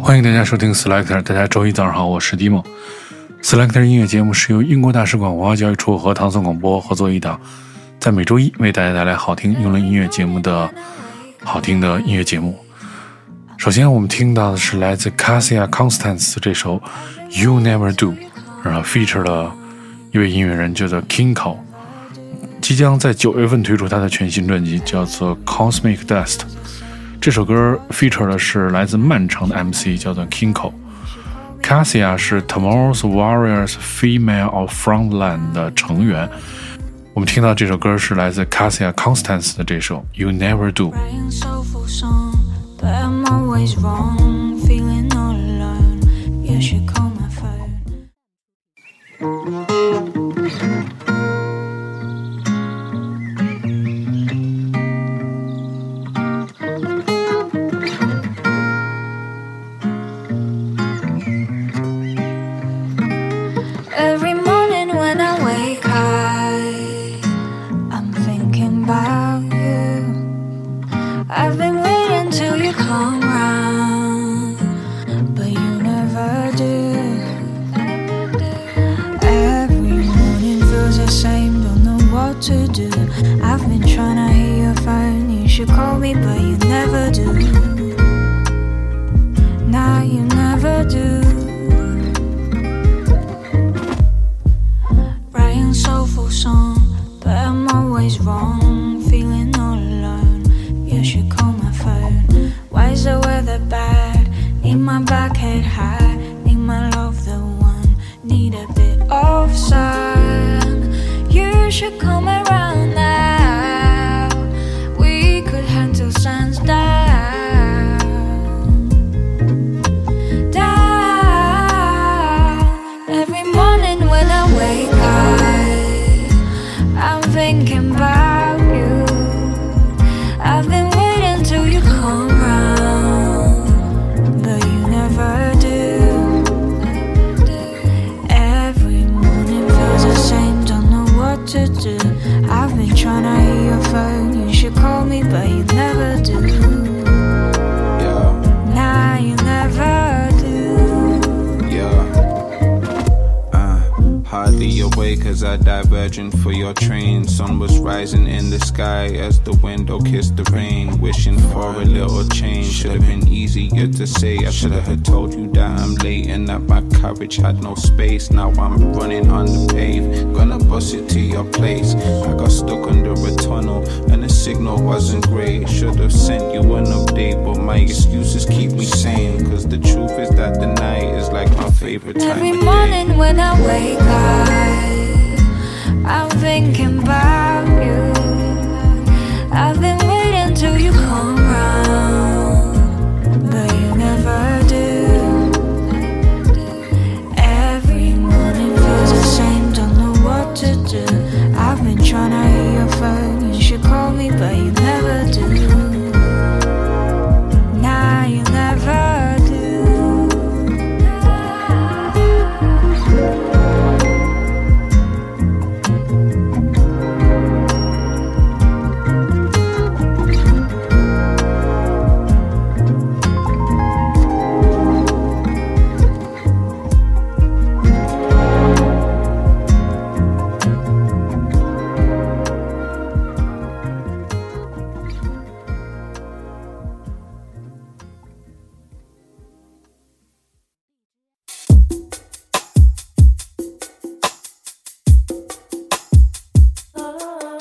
欢迎大家收听 Selector，大家周一早上好，我是 Dimo。Selector 音乐节目是由英国大使馆文化教育处和唐宋广播合作一档，在每周一为大家带来好听英伦音乐节目的好听的音乐节目。首先，我们听到的是来自 Cassia Constance 这首 You Never Do，然后 feature 了一位音乐人叫做 Kinko，即将在九月份推出他的全新专辑，叫做《Cosmic Dust》。这首歌 feature 的是来自漫长的 MC，叫做 KinKai。Kasia 是 Tomorrow's Warriors Female of Frontline 的成员。我们听到这首歌是来自 Kasia Konstance 的这首《You Never Do》。but I'm always wrong, feeling all alone. You should call. first diverging for your train. Sun was rising in the sky as the window kissed the rain. Wishing for a little change. Should have been easier to say. I should have told you that I'm late and that my courage had no space. Now I'm running on the pave. Gonna bust it to your place. I got stuck under a tunnel and the signal wasn't great. Should have sent you an update, but my excuses keep me sane. Cause the truth is that the night is like my favorite time Every of day. morning when I wake up I've been thinking about you, I've been waiting till you come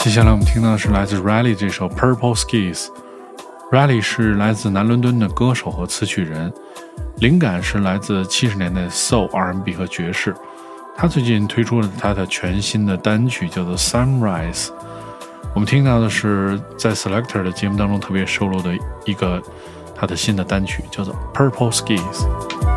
接下来我们听到的是来自 Riley 这首 Purple Skies。Riley 是来自南伦敦的歌手和词曲人，灵感是来自七十年代 Soul、R&B 和爵士。他最近推出了他的全新的单曲，叫做 Sunrise。我们听到的是在 Selector 的节目当中特别收录的一个他的新的单曲，叫做 Purple Skies。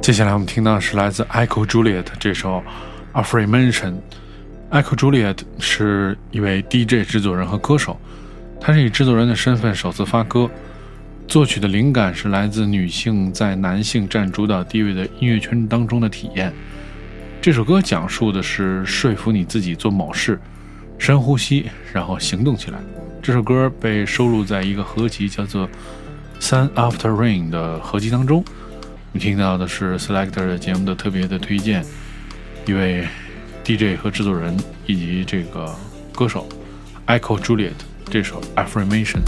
接下来我们听到的是来自 Echo Juliet 这首《A Free Mention》。Echo Juliet 是一位 DJ 制作人和歌手，他是以制作人的身份首次发歌。作曲的灵感是来自女性在男性占主导地位的音乐圈当中的体验。这首歌讲述的是说服你自己做某事，深呼吸，然后行动起来。这首歌被收录在一个合集叫做《Sun After Rain》的合集当中。我们听到的是 Selector 的节目的特别的推荐，一位 DJ 和制作人以及这个歌手 Echo Juliet 这首 Affirmation。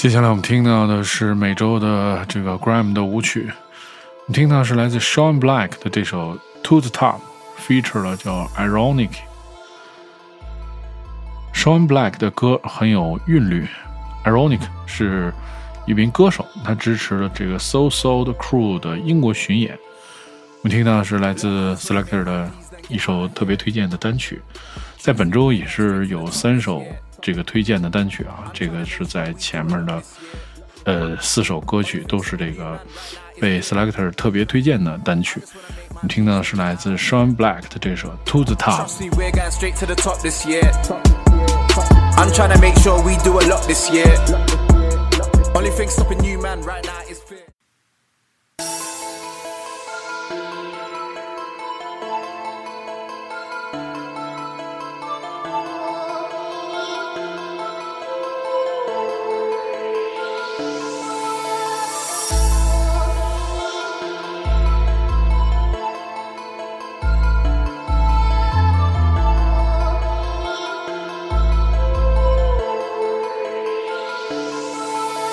接下来我们听到的是每周的这个 Gram 的舞曲，我们听到是来自 Sean Black 的这首 To the Top，feature 了叫 Ironic。Sean Black 的歌很有韵律，Ironic 是一名歌手，他支持了这个 So So 的 Crew 的英国巡演。我们听到的是来自 Selector 的一首特别推荐的单曲，在本周也是有三首。这个推荐的单曲啊，这个是在前面的，呃，四首歌曲都是这个被 Selector 特别推荐的单曲。你听到的是来自 Sean Black 的这首《To the Top》。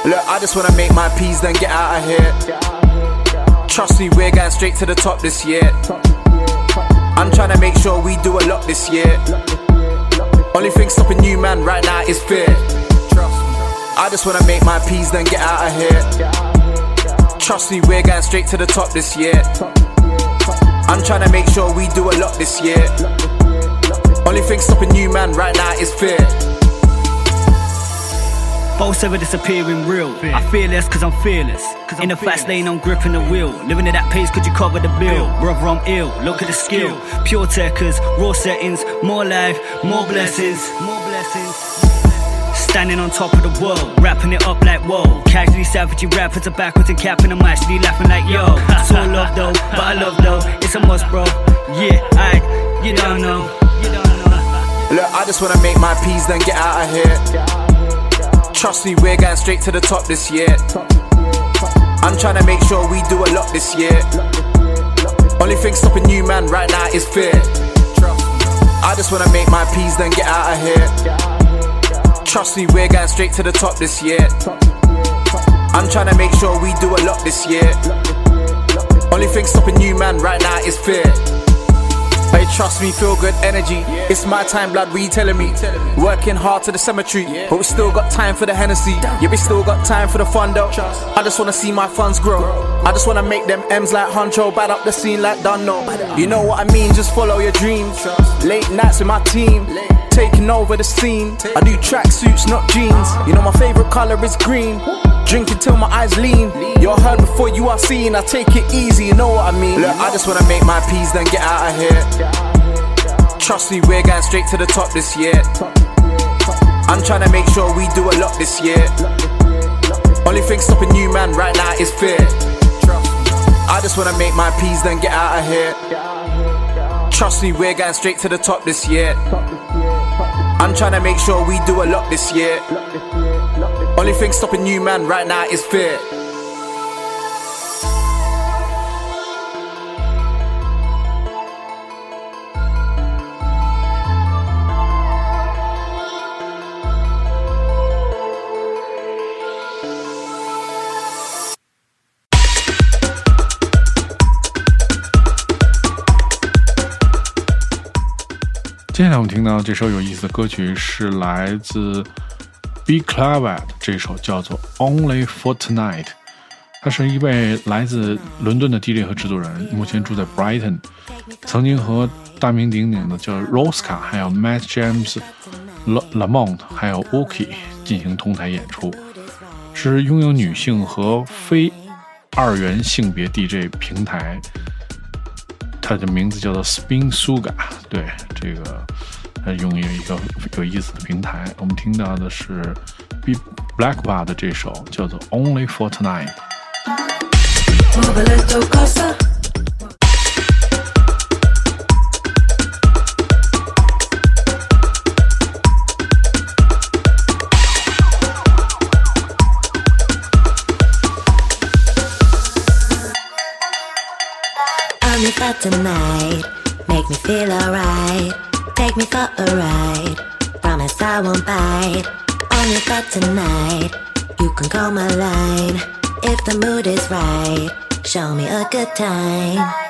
Look, I just wanna make my peas, then get out of here. Trust me, we're going straight to the top this year. I'm trying to make sure we do a lot this year. Only thing stopping you, man, right now is fear. I just wanna make my peas, then get out of here. Trust me, we're going straight to the top this year. I'm trying to make sure we do a lot this year. Only thing stopping you, man, right now is fear. False ever disappearing real. I feel less cause I'm fearless. Cause In the fast lane, I'm gripping the wheel. Living at that pace, could you cover the bill? Brother, I'm ill. Look at the skill. Pure techers, raw settings, more life, more blessings. More blessings. Standing on top of the world, wrapping it up like whoa. Casually savage you rappers are backwards and capping them actually laughing like yo. It's all love though, but I love though. It's a must, bro. Yeah, I, you don't know. You don't know. Look, I just wanna make my peas, then get out of here. Trust me, we're going straight to the top this year. I'm trying to make sure we do a lot this year. Only thing stopping you, man, right now is fear. I just wanna make my peas, then get out of here. Trust me, we're going straight to the top this year. I'm trying to make sure we do a lot this year. Only thing stopping you, man, right now is fear. Hey, trust me, feel good energy. It's my time, blood, we telling me. Working hard to the cemetery, but we still got time for the Hennessy. Yeah, we still got time for the fun though. I just wanna see my funds grow. I just wanna make them M's like Huncho, bad up the scene like Dunno. You know what I mean, just follow your dreams. Late nights with my team, taking over the scene. I do tracksuits, not jeans. You know my favorite color is green. Drinking till my eyes lean. You're heard before you are seen. I take it easy, you know what I mean. Look, I just wanna make my peas, then get out of here. Trust me, we're going straight to the top this year. I'm trying to make sure we do a lot this year. Only thing stopping you, man, right now is fear. I just wanna make my peas, then get out of here. Trust me, we're going straight to the top this year. I'm trying to make sure we do a lot this year. Only thing stopping you, man, right now is fear. “接下来我们听到这首有意思的歌曲是来自 Be Clavett 这首叫做《Only for Tonight》，他是一位来自伦敦的 DJ 和制作人，目前住在 Brighton，曾经和大名鼎鼎的叫 Rosca，还有 Matt James、La Lamont，还有 Wookie 进行同台演出，是拥有女性和非二元性别 DJ 平台，它的名字叫做 Spin Suga，对这个。用一个有意思的平台，我们听到的是 B Blackbar 的这首叫做《Only for Tonight》。Only for tonight, make me feel alright. Me for a ride. Promise I won't bite on your butt tonight. You can call my line if the mood is right. Show me a good time.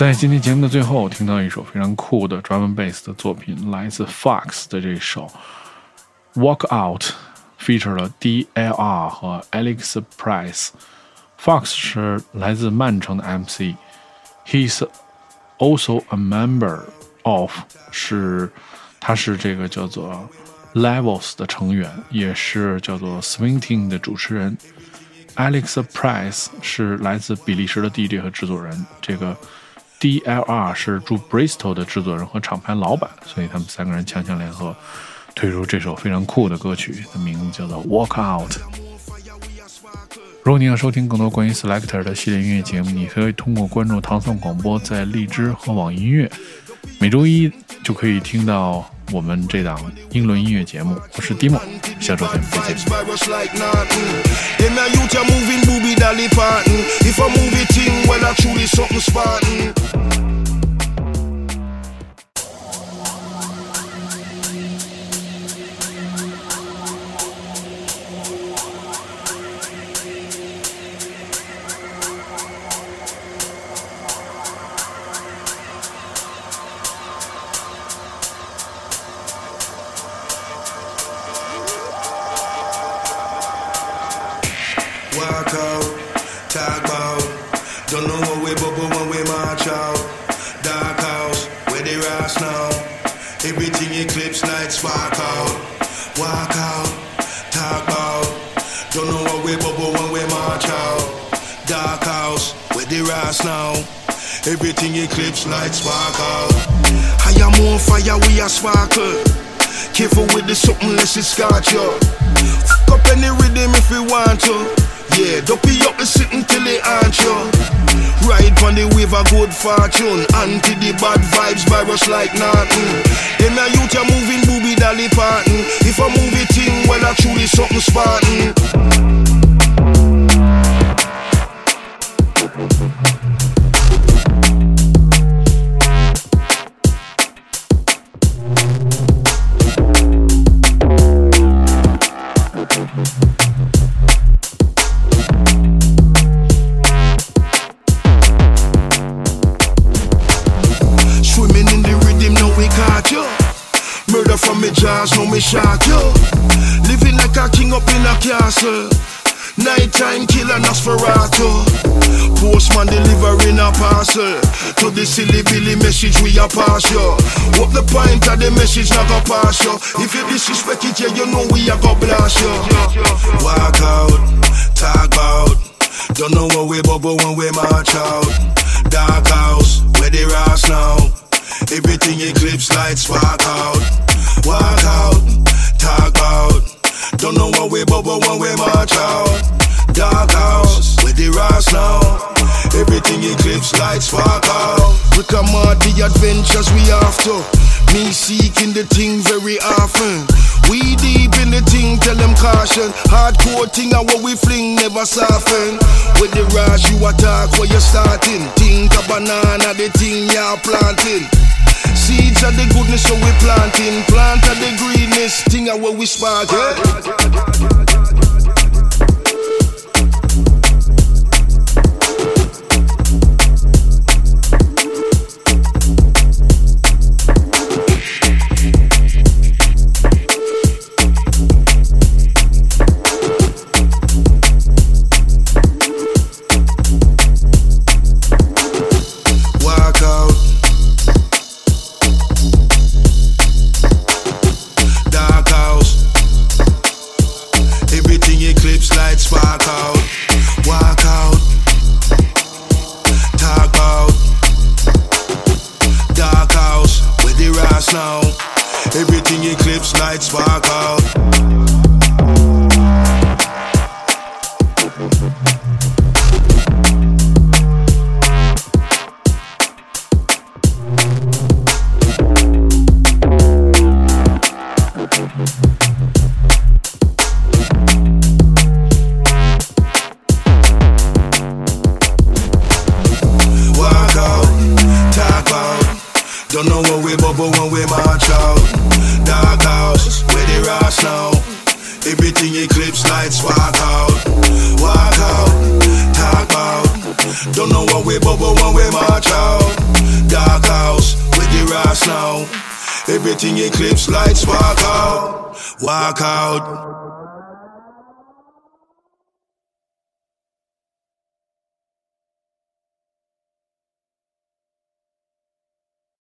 在今天节目的最后，听到一首非常酷的 drum and bass 的作品，来自 Fox 的这首《Walk Out》，feature 了 DLR 和 Alix Perez。Fox 是来自曼城的 MC。He's also a member of 是他是这个叫做 Levels 的成员，也是叫做 Swing 的主持人。Alix Perez 是来自比利时的 DJ 和制作人。这个。DLR 是驻 Bristol 的制作人和厂牌老板，所以他们三个人强强联合，推出这首非常酷的歌曲，的名字叫做《Walk Out》。如果你要收听更多关于 Selector 的系列音乐节目，你可以通过关注唐宋广播在荔枝和网易音乐，每周一就可以听到我们这档英伦音乐节目。我是 Dimo，下周见，再见。Up. Fuck up any rhythm if we want to. Yeah, be up and sit until it aunt you. Ride on the wave of good fortune. Anti the bad vibes virus like nothing. Them a youth a moving booby dolly parting. If I move it in, well I truly something Spartan. Shock you. Living like a king up in a castle. Nighttime killer Nosferatu. Postman delivering a parcel to the silly billy message we are pass you. What the point of the message not go pass you? If you disrespect it, yeah, you know we are go blast you. Walk out, talk out. Don't know what we bubble when we march out. Dark house, where they rise now. Everything eclipse lights spark out. Walk out, talk out. Don't know what we when we march out. Dark house, with the rise now. Everything eclipse lights spark out. We come out the adventures we after. Me seeking the thing very often. We deep in the thing, tell them caution. Hardcore thing and what we fling never soften. With the rush you attack where you're starting. Think a banana, the thing you're planting. Seeds of the goodness so we planting. Plant of the greenness, thing and what we spark.